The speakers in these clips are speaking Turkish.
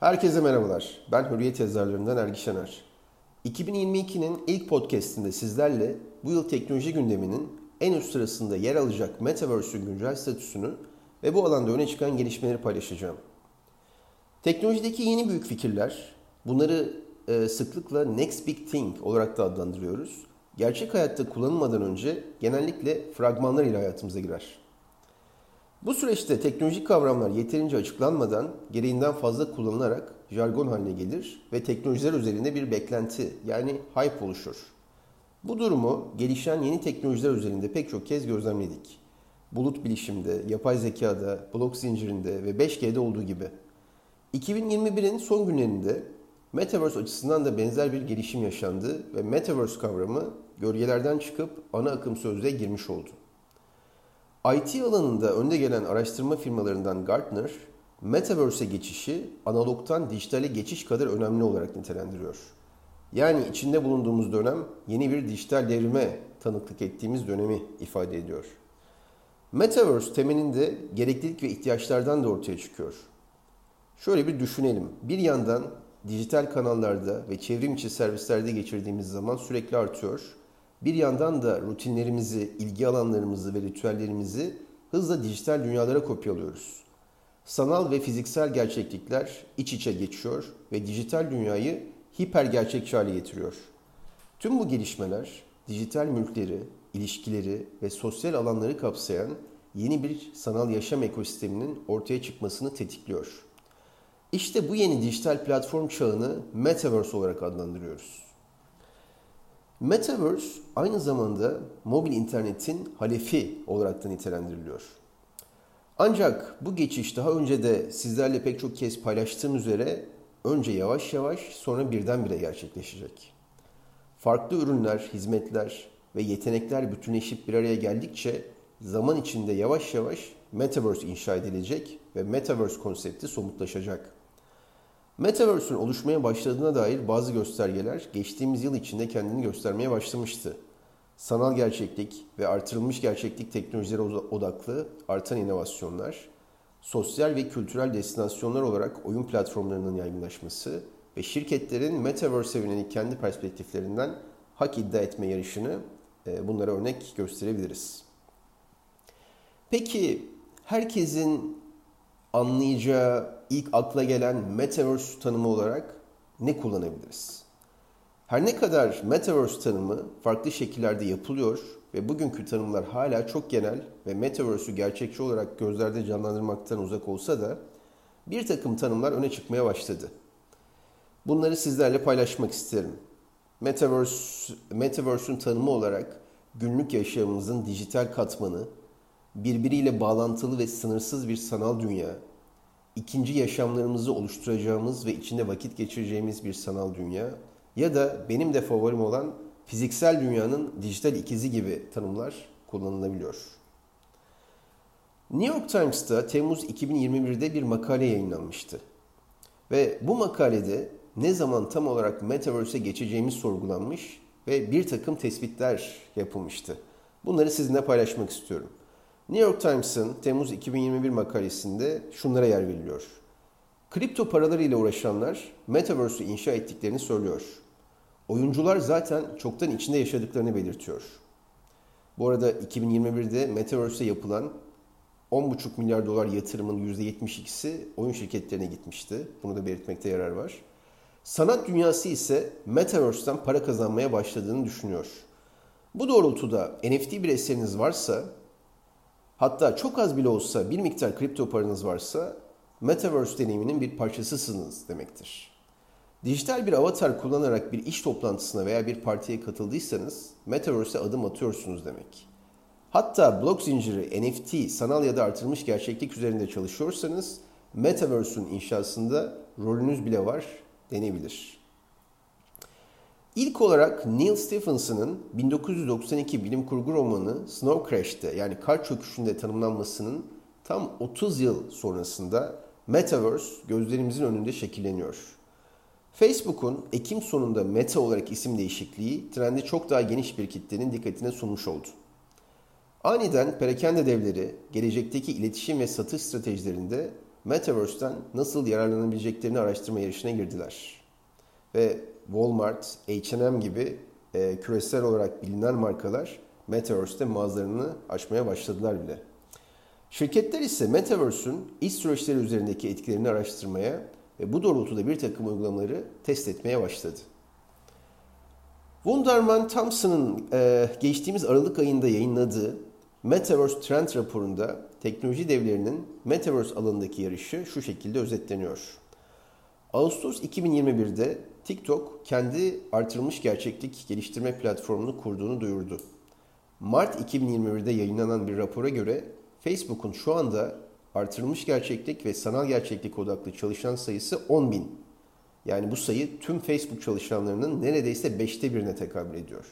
Herkese merhabalar. Ben Hürriyet yazarlarından Ergi Şener. 2022'nin ilk podcastinde sizlerle bu yıl teknoloji gündeminin en üst sırasında yer alacak Metaverse'ün güncel statüsünü ve bu alanda öne çıkan gelişmeleri paylaşacağım. Teknolojideki yeni büyük fikirler, bunları e, sıklıkla Next Big Thing olarak da adlandırıyoruz. Gerçek hayatta kullanılmadan önce genellikle fragmanlar ile hayatımıza girer. Bu süreçte teknolojik kavramlar yeterince açıklanmadan gereğinden fazla kullanılarak jargon haline gelir ve teknolojiler üzerinde bir beklenti yani hype oluşur. Bu durumu gelişen yeni teknolojiler üzerinde pek çok kez gözlemledik. Bulut bilişimde, yapay zekada, blok zincirinde ve 5G'de olduğu gibi. 2021'in son günlerinde Metaverse açısından da benzer bir gelişim yaşandı ve Metaverse kavramı gölgelerden çıkıp ana akım sözlüğe girmiş oldu. IT alanında önde gelen araştırma firmalarından Gartner, Metaverse'e geçişi analogtan dijitale geçiş kadar önemli olarak nitelendiriyor. Yani içinde bulunduğumuz dönem yeni bir dijital devrime tanıklık ettiğimiz dönemi ifade ediyor. Metaverse temelinde gereklilik ve ihtiyaçlardan da ortaya çıkıyor. Şöyle bir düşünelim. Bir yandan dijital kanallarda ve çevrim içi servislerde geçirdiğimiz zaman sürekli artıyor. Bir yandan da rutinlerimizi, ilgi alanlarımızı ve ritüellerimizi hızla dijital dünyalara kopyalıyoruz. Sanal ve fiziksel gerçeklikler iç içe geçiyor ve dijital dünyayı hiper gerçekçi hale getiriyor. Tüm bu gelişmeler dijital mülkleri, ilişkileri ve sosyal alanları kapsayan yeni bir sanal yaşam ekosisteminin ortaya çıkmasını tetikliyor. İşte bu yeni dijital platform çağını Metaverse olarak adlandırıyoruz. Metaverse aynı zamanda mobil internetin halefi olarak da nitelendiriliyor. Ancak bu geçiş daha önce de sizlerle pek çok kez paylaştığım üzere önce yavaş yavaş sonra birdenbire gerçekleşecek. Farklı ürünler, hizmetler ve yetenekler bütünleşip bir araya geldikçe zaman içinde yavaş yavaş Metaverse inşa edilecek ve Metaverse konsepti somutlaşacak. Metaverse'ün oluşmaya başladığına dair bazı göstergeler geçtiğimiz yıl içinde kendini göstermeye başlamıştı. Sanal gerçeklik ve artırılmış gerçeklik teknolojileri odaklı artan inovasyonlar, sosyal ve kültürel destinasyonlar olarak oyun platformlarının yaygınlaşması ve şirketlerin Metaverse yönelik kendi perspektiflerinden hak iddia etme yarışını e, bunlara örnek gösterebiliriz. Peki herkesin anlayacağı ilk akla gelen Metaverse tanımı olarak ne kullanabiliriz? Her ne kadar Metaverse tanımı farklı şekillerde yapılıyor ve bugünkü tanımlar hala çok genel ve Metaverse'ü gerçekçi olarak gözlerde canlandırmaktan uzak olsa da bir takım tanımlar öne çıkmaya başladı. Bunları sizlerle paylaşmak isterim. Metaverse, Metaverse'ün tanımı olarak günlük yaşamımızın dijital katmanı, birbiriyle bağlantılı ve sınırsız bir sanal dünya, ikinci yaşamlarımızı oluşturacağımız ve içinde vakit geçireceğimiz bir sanal dünya ya da benim de favorim olan fiziksel dünyanın dijital ikizi gibi tanımlar kullanılabiliyor. New York Times'ta Temmuz 2021'de bir makale yayınlanmıştı. Ve bu makalede ne zaman tam olarak Metaverse'e geçeceğimiz sorgulanmış ve bir takım tespitler yapılmıştı. Bunları sizinle paylaşmak istiyorum. New York Times'ın Temmuz 2021 makalesinde şunlara yer veriliyor. Kripto paraları ile uğraşanlar Metaverse'ü inşa ettiklerini söylüyor. Oyuncular zaten çoktan içinde yaşadıklarını belirtiyor. Bu arada 2021'de Metaverse'e yapılan 10,5 milyar dolar yatırımın %72'si oyun şirketlerine gitmişti. Bunu da belirtmekte yarar var. Sanat dünyası ise Metaverse'den para kazanmaya başladığını düşünüyor. Bu doğrultuda NFT bir eseriniz varsa Hatta çok az bile olsa bir miktar kripto paranız varsa Metaverse deneyiminin bir parçasısınız demektir. Dijital bir avatar kullanarak bir iş toplantısına veya bir partiye katıldıysanız Metaverse'e adım atıyorsunuz demek. Hatta blok zinciri, NFT, sanal ya da artırılmış gerçeklik üzerinde çalışıyorsanız Metaverse'ün inşasında rolünüz bile var denebilir. İlk olarak Neil Stephenson'ın 1992 bilim kurgu romanı Snow Crash'te yani kar çöküşünde tanımlanmasının tam 30 yıl sonrasında Metaverse gözlerimizin önünde şekilleniyor. Facebook'un Ekim sonunda Meta olarak isim değişikliği trendi çok daha geniş bir kitlenin dikkatine sunmuş oldu. Aniden perakende devleri gelecekteki iletişim ve satış stratejilerinde Metaverse'den nasıl yararlanabileceklerini araştırma yarışına girdiler. Ve Walmart, H&M gibi e, küresel olarak bilinen markalar Metaverse'de mağazalarını açmaya başladılar bile. Şirketler ise Metaverse'ün iş süreçleri üzerindeki etkilerini araştırmaya ve bu doğrultuda bir takım uygulamaları test etmeye başladı. Wunderman Thompson'ın e, geçtiğimiz Aralık ayında yayınladığı Metaverse Trend raporunda teknoloji devlerinin Metaverse alanındaki yarışı şu şekilde özetleniyor. Ağustos 2021'de TikTok kendi artırılmış gerçeklik geliştirme platformunu kurduğunu duyurdu. Mart 2021'de yayınlanan bir rapora göre Facebook'un şu anda artırılmış gerçeklik ve sanal gerçeklik odaklı çalışan sayısı 10 bin. Yani bu sayı tüm Facebook çalışanlarının neredeyse beşte birine tekabül ediyor.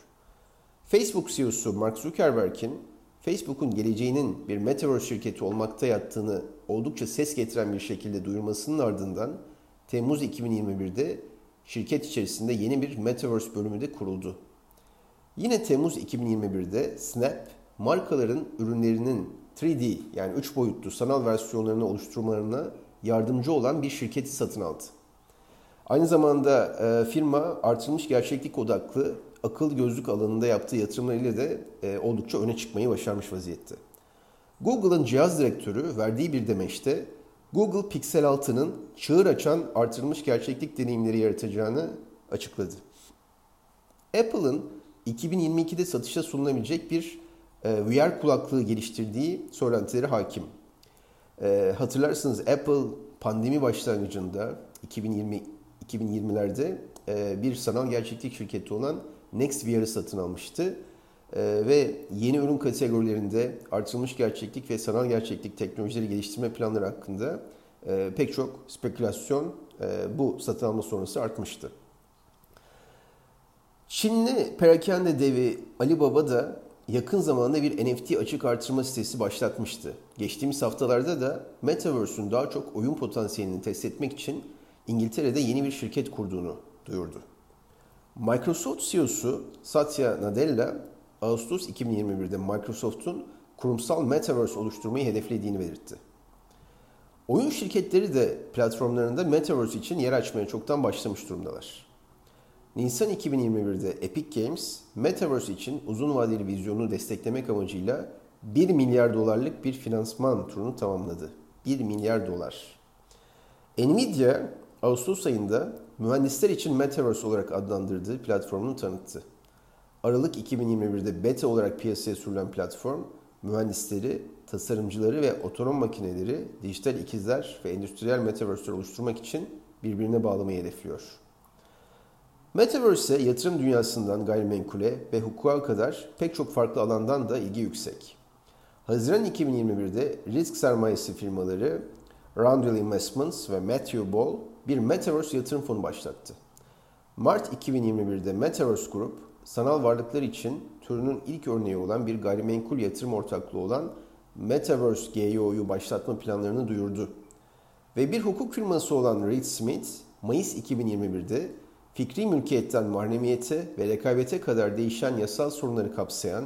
Facebook CEO'su Mark Zuckerberg'in Facebook'un geleceğinin bir metaverse şirketi olmakta yattığını oldukça ses getiren bir şekilde duyurmasının ardından Temmuz 2021'de şirket içerisinde yeni bir metaverse bölümü de kuruldu. Yine Temmuz 2021'de Snap markaların ürünlerinin 3D yani 3 boyutlu sanal versiyonlarını oluşturmalarına yardımcı olan bir şirketi satın aldı. Aynı zamanda e, firma artırılmış gerçeklik odaklı akıl gözlük alanında yaptığı yatırımlarıyla da e, oldukça öne çıkmayı başarmış vaziyette. Google'ın cihaz direktörü verdiği bir demeçte Google Pixel 6'nın çığır açan artırılmış gerçeklik deneyimleri yaratacağını açıkladı. Apple'ın 2022'de satışa sunulabilecek bir e, VR kulaklığı geliştirdiği söylentileri hakim. E, hatırlarsınız Apple pandemi başlangıcında 2020 2020'lerde e, bir sanal gerçeklik şirketi olan NextVR'ı satın almıştı. Ve yeni ürün kategorilerinde artırılmış gerçeklik ve sanal gerçeklik teknolojileri geliştirme planları hakkında pek çok spekülasyon bu satın alma sonrası artmıştı. Çinli perakende devi Alibaba da yakın zamanda bir NFT açık artırma sitesi başlatmıştı. Geçtiğimiz haftalarda da Metaverse'ün daha çok oyun potansiyelini test etmek için İngiltere'de yeni bir şirket kurduğunu duyurdu. Microsoft CEO'su Satya Nadella, Ağustos 2021'de Microsoft'un kurumsal Metaverse oluşturmayı hedeflediğini belirtti. Oyun şirketleri de platformlarında Metaverse için yer açmaya çoktan başlamış durumdalar. Nisan 2021'de Epic Games, Metaverse için uzun vadeli vizyonunu desteklemek amacıyla 1 milyar dolarlık bir finansman turunu tamamladı. 1 milyar dolar. Nvidia, Ağustos ayında mühendisler için Metaverse olarak adlandırdığı platformunu tanıttı. Aralık 2021'de beta olarak piyasaya sürülen platform, mühendisleri, tasarımcıları ve otonom makineleri dijital ikizler ve endüstriyel metaverse'ler oluşturmak için birbirine bağlamayı hedefliyor. Metaverse yatırım dünyasından gayrimenkule ve hukuka kadar pek çok farklı alandan da ilgi yüksek. Haziran 2021'de risk sermayesi firmaları Roundel Investments ve Matthew Ball bir Metaverse yatırım fonu başlattı. Mart 2021'de Metaverse Group, sanal varlıklar için türünün ilk örneği olan bir gayrimenkul yatırım ortaklığı olan Metaverse GEO'yu başlatma planlarını duyurdu. Ve bir hukuk firması olan Reed Smith, Mayıs 2021'de fikri mülkiyetten mahremiyete ve rekabete kadar değişen yasal sorunları kapsayan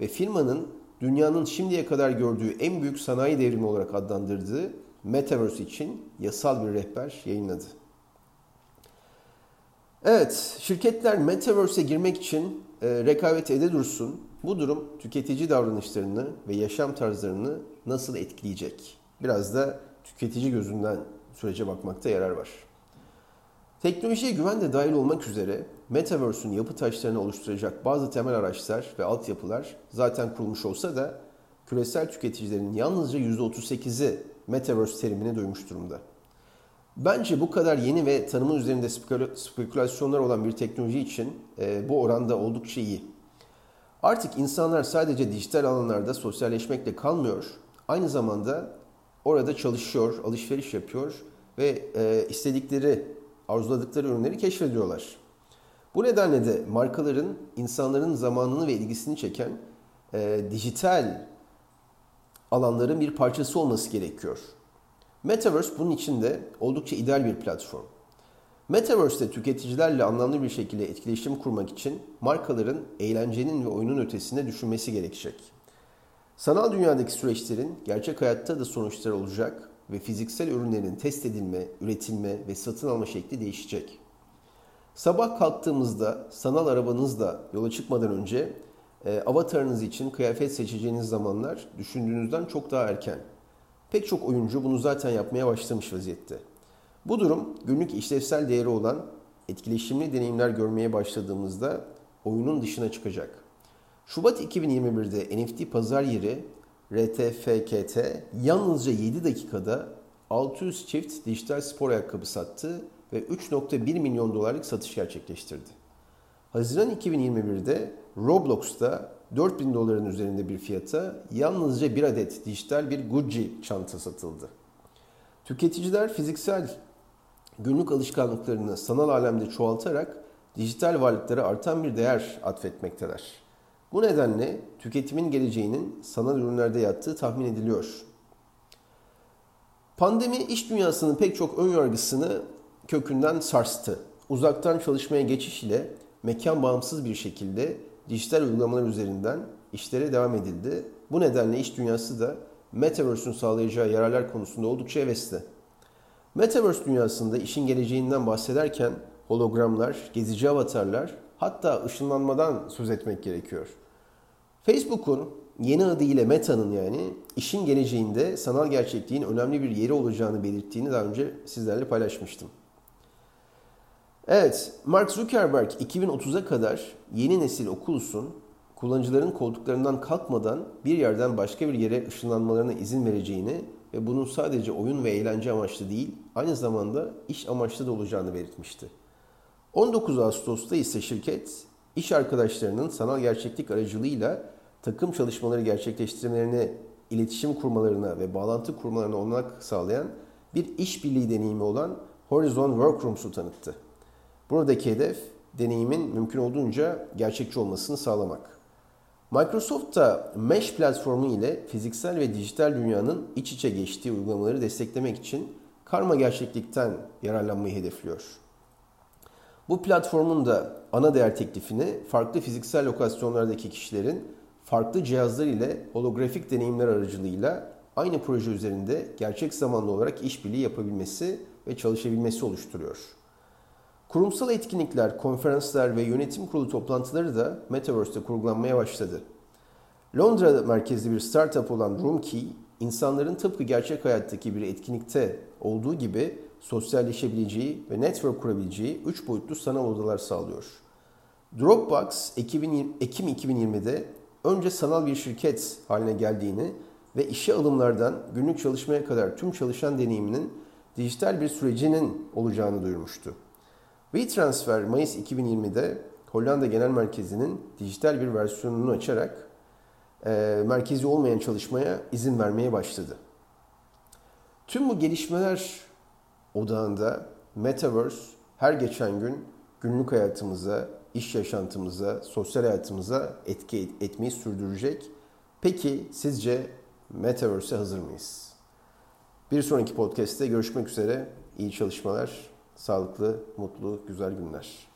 ve firmanın dünyanın şimdiye kadar gördüğü en büyük sanayi devrimi olarak adlandırdığı Metaverse için yasal bir rehber yayınladı. Evet, şirketler Metaverse'e girmek için e, rekabet ede dursun. Bu durum tüketici davranışlarını ve yaşam tarzlarını nasıl etkileyecek? Biraz da tüketici gözünden sürece bakmakta yarar var. Teknolojiye güven de dahil olmak üzere Metaverse'ün yapı taşlarını oluşturacak bazı temel araçlar ve altyapılar zaten kurulmuş olsa da küresel tüketicilerin yalnızca %38'i Metaverse terimini duymuş durumda. Bence bu kadar yeni ve tanımın üzerinde spekülasyonlar olan bir teknoloji için e, bu oranda oldukça iyi. Artık insanlar sadece dijital alanlarda sosyalleşmekle kalmıyor, aynı zamanda orada çalışıyor, alışveriş yapıyor ve e, istedikleri arzuladıkları ürünleri keşfediyorlar. Bu nedenle de markaların insanların zamanını ve ilgisini çeken e, dijital alanların bir parçası olması gerekiyor. Metaverse bunun için de oldukça ideal bir platform. Metaverse'de tüketicilerle anlamlı bir şekilde etkileşim kurmak için markaların eğlencenin ve oyunun ötesinde düşünmesi gerekecek. Sanal dünyadaki süreçlerin gerçek hayatta da sonuçları olacak ve fiziksel ürünlerin test edilme, üretilme ve satın alma şekli değişecek. Sabah kalktığımızda sanal arabanızla yola çıkmadan önce e, avatarınız için kıyafet seçeceğiniz zamanlar düşündüğünüzden çok daha erken. Pek çok oyuncu bunu zaten yapmaya başlamış vaziyette. Bu durum günlük işlevsel değeri olan etkileşimli deneyimler görmeye başladığımızda oyunun dışına çıkacak. Şubat 2021'de NFT pazar yeri RTFKT yalnızca 7 dakikada 600 çift dijital spor ayakkabı sattı ve 3.1 milyon dolarlık satış gerçekleştirdi. Haziran 2021'de Roblox'ta 4000 doların üzerinde bir fiyata yalnızca bir adet dijital bir Gucci çanta satıldı. Tüketiciler fiziksel günlük alışkanlıklarını sanal alemde çoğaltarak dijital varlıklara artan bir değer atfetmekteler. Bu nedenle tüketimin geleceğinin sanal ürünlerde yattığı tahmin ediliyor. Pandemi iş dünyasının pek çok ön yargısını kökünden sarstı. Uzaktan çalışmaya geçiş ile mekan bağımsız bir şekilde dijital uygulamalar üzerinden işlere devam edildi. Bu nedenle iş dünyası da Metaverse'ün sağlayacağı yararlar konusunda oldukça hevesli. Metaverse dünyasında işin geleceğinden bahsederken hologramlar, gezici avatarlar, hatta ışınlanmadan söz etmek gerekiyor. Facebook'un yeni adıyla Meta'nın yani işin geleceğinde sanal gerçekliğin önemli bir yeri olacağını belirttiğini daha önce sizlerle paylaşmıştım. Evet, Mark Zuckerberg 2030'a kadar yeni nesil Oculus'un kullanıcıların koltuklarından kalkmadan bir yerden başka bir yere ışınlanmalarına izin vereceğini ve bunun sadece oyun ve eğlence amaçlı değil, aynı zamanda iş amaçlı da olacağını belirtmişti. 19 Ağustos'ta ise şirket, iş arkadaşlarının sanal gerçeklik aracılığıyla takım çalışmaları gerçekleştirmelerine, iletişim kurmalarına ve bağlantı kurmalarına olanak sağlayan bir işbirliği deneyimi olan Horizon Workrooms tanıttı. Buradaki hedef deneyimin mümkün olduğunca gerçekçi olmasını sağlamak. Microsoft da Mesh platformu ile fiziksel ve dijital dünyanın iç içe geçtiği uygulamaları desteklemek için karma gerçeklikten yararlanmayı hedefliyor. Bu platformun da ana değer teklifini farklı fiziksel lokasyonlardaki kişilerin farklı cihazlar ile holografik deneyimler aracılığıyla aynı proje üzerinde gerçek zamanlı olarak işbirliği yapabilmesi ve çalışabilmesi oluşturuyor. Kurumsal etkinlikler, konferanslar ve yönetim kurulu toplantıları da Metaverse'de kurgulanmaya başladı. Londra merkezli bir startup olan Roomkey, insanların tıpkı gerçek hayattaki bir etkinlikte olduğu gibi sosyalleşebileceği ve network kurabileceği 3 boyutlu sanal odalar sağlıyor. Dropbox Ekim 2020'de önce sanal bir şirket haline geldiğini ve işe alımlardan günlük çalışmaya kadar tüm çalışan deneyiminin dijital bir sürecinin olacağını duyurmuştu. WeTransfer Mayıs 2020'de Hollanda Genel Merkezi'nin dijital bir versiyonunu açarak e, merkezi olmayan çalışmaya izin vermeye başladı. Tüm bu gelişmeler odağında Metaverse her geçen gün günlük hayatımıza, iş yaşantımıza, sosyal hayatımıza etki etmeyi sürdürecek. Peki sizce Metaverse'e hazır mıyız? Bir sonraki podcast'te görüşmek üzere. İyi çalışmalar, sağlıklı, mutlu, güzel günler.